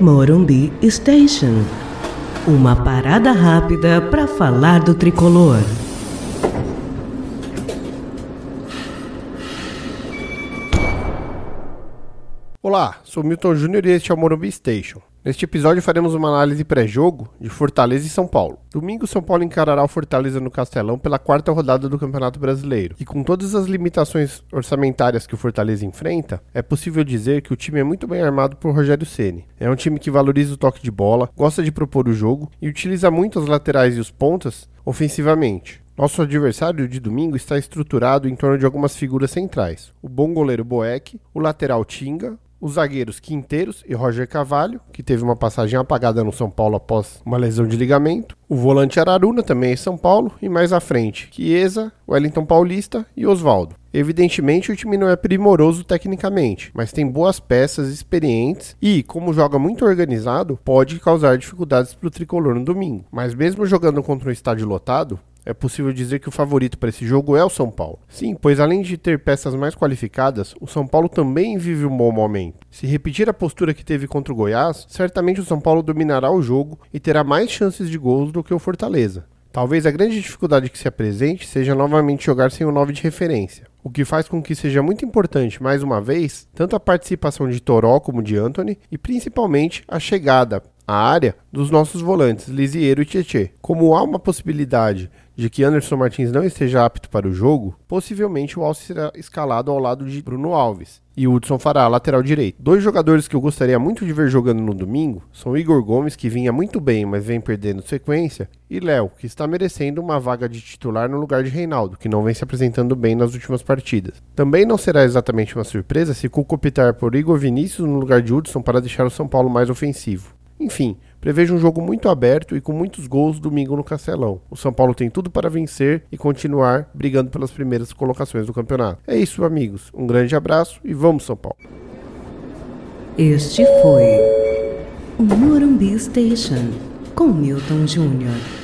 Morumbi Station. Uma parada rápida para falar do tricolor. Olá, sou Milton Júnior e este é o Morumbi Station. Neste episódio faremos uma análise pré-jogo de Fortaleza e São Paulo. Domingo, São Paulo encarará o Fortaleza no Castelão pela quarta rodada do Campeonato Brasileiro. E com todas as limitações orçamentárias que o Fortaleza enfrenta, é possível dizer que o time é muito bem armado por Rogério Ceni. É um time que valoriza o toque de bola, gosta de propor o jogo e utiliza muito as laterais e os pontas ofensivamente. Nosso adversário de domingo está estruturado em torno de algumas figuras centrais: o bom goleiro Boeck, o lateral Tinga, os zagueiros Quinteiros e Roger Cavalho, que teve uma passagem apagada no São Paulo após uma lesão de ligamento, o volante Araruna, também em São Paulo, e mais à frente, Chiesa, Wellington Paulista e Oswaldo. Evidentemente, o time não é primoroso tecnicamente, mas tem boas peças experientes e, como joga muito organizado, pode causar dificuldades para o tricolor no domingo. Mas mesmo jogando contra um estádio lotado, é possível dizer que o favorito para esse jogo é o São Paulo. Sim, pois além de ter peças mais qualificadas, o São Paulo também vive um bom momento. Se repetir a postura que teve contra o Goiás, certamente o São Paulo dominará o jogo e terá mais chances de gols do que o Fortaleza. Talvez a grande dificuldade que se apresente seja novamente jogar sem o 9 de referência, o que faz com que seja muito importante, mais uma vez, tanto a participação de Toró como de Anthony e principalmente a chegada à área dos nossos volantes Lisieiro e Tietê. Como há uma possibilidade de que Anderson Martins não esteja apto para o jogo, possivelmente o Alce será escalado ao lado de Bruno Alves e Hudson fará lateral direito. Dois jogadores que eu gostaria muito de ver jogando no domingo são Igor Gomes, que vinha muito bem, mas vem perdendo sequência, e Léo, que está merecendo uma vaga de titular no lugar de Reinaldo, que não vem se apresentando bem nas últimas partidas. Também não será exatamente uma surpresa se Cuco optar por Igor Vinícius no lugar de Hudson para deixar o São Paulo mais ofensivo. Enfim, prevejo um jogo muito aberto e com muitos gols domingo no Castelão. O São Paulo tem tudo para vencer e continuar brigando pelas primeiras colocações do campeonato. É isso, amigos. Um grande abraço e vamos, São Paulo. Este foi o Morumbi Station com Milton Júnior.